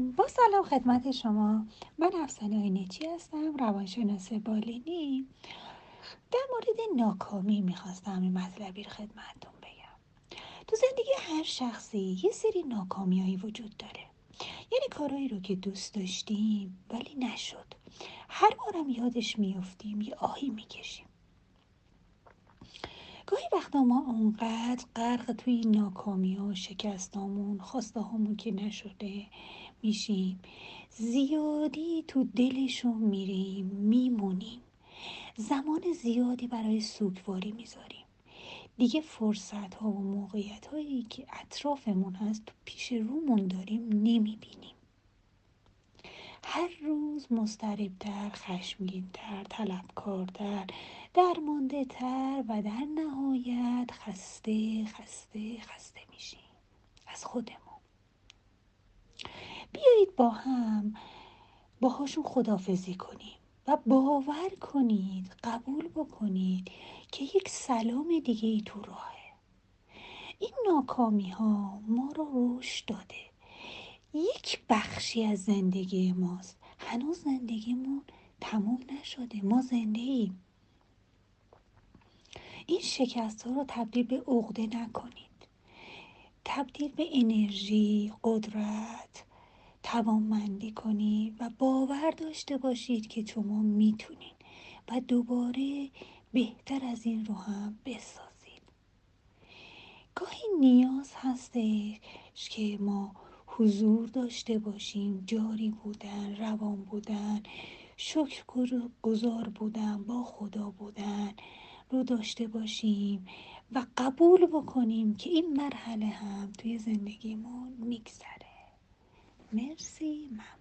با سلام خدمت شما. من افسانه آینچی هستم روانشناس بالینی. در مورد ناکامی می‌خواستم این مطلبی رو خدمتتون بگم. تو زندگی هر شخصی یه سری ناکامیهایی وجود داره. یعنی کارهایی رو که دوست داشتیم ولی نشد. هر بارم یادش میفتیم یه آهی می‌کشیم. گاهی وقتا ما اونقدر غرق توی ناکامی ها شکستامون خواسته همون که نشده میشیم زیادی تو دلشون میریم میمونیم. زمان زیادی برای سوگواری می‌ذاریم. دیگه فرصت ها و موقعیت هایی که اطرافمون هست تو پیش رومون داریم نمی‌بینیم. هر روز مستربتر خشمگینتر طلبکارتر درمانده تر و در نهایت خسته خسته خسته میشیم. از خودمون. بیایید با هم باهاشون خدافزی کنیم و باور کنید قبول بکنید که یک سلام دیگه ای تو راهه. این ناکامی ها ما رو رشد داده. یک بخشی از زندگی ماست. هنوز زندگیمون تموم نشده. ما زنده ایم. این شکست ها رو تبدیل به عقده نکنید. تبدیل به انرژی قدرت توانمندی کنید و باور داشته باشید که شما می‌تونید و دوباره بهتر از این رو هم بسازید. گاهی نیاز هستش که ما حضور داشته باشیم. جاری بودن روان بودن شکر گذار بودن با خدا بودن رو داشته باشیم و قبول بکنیم که این مرحله هم توی زندگیمون میگذره. مرسی ممنون.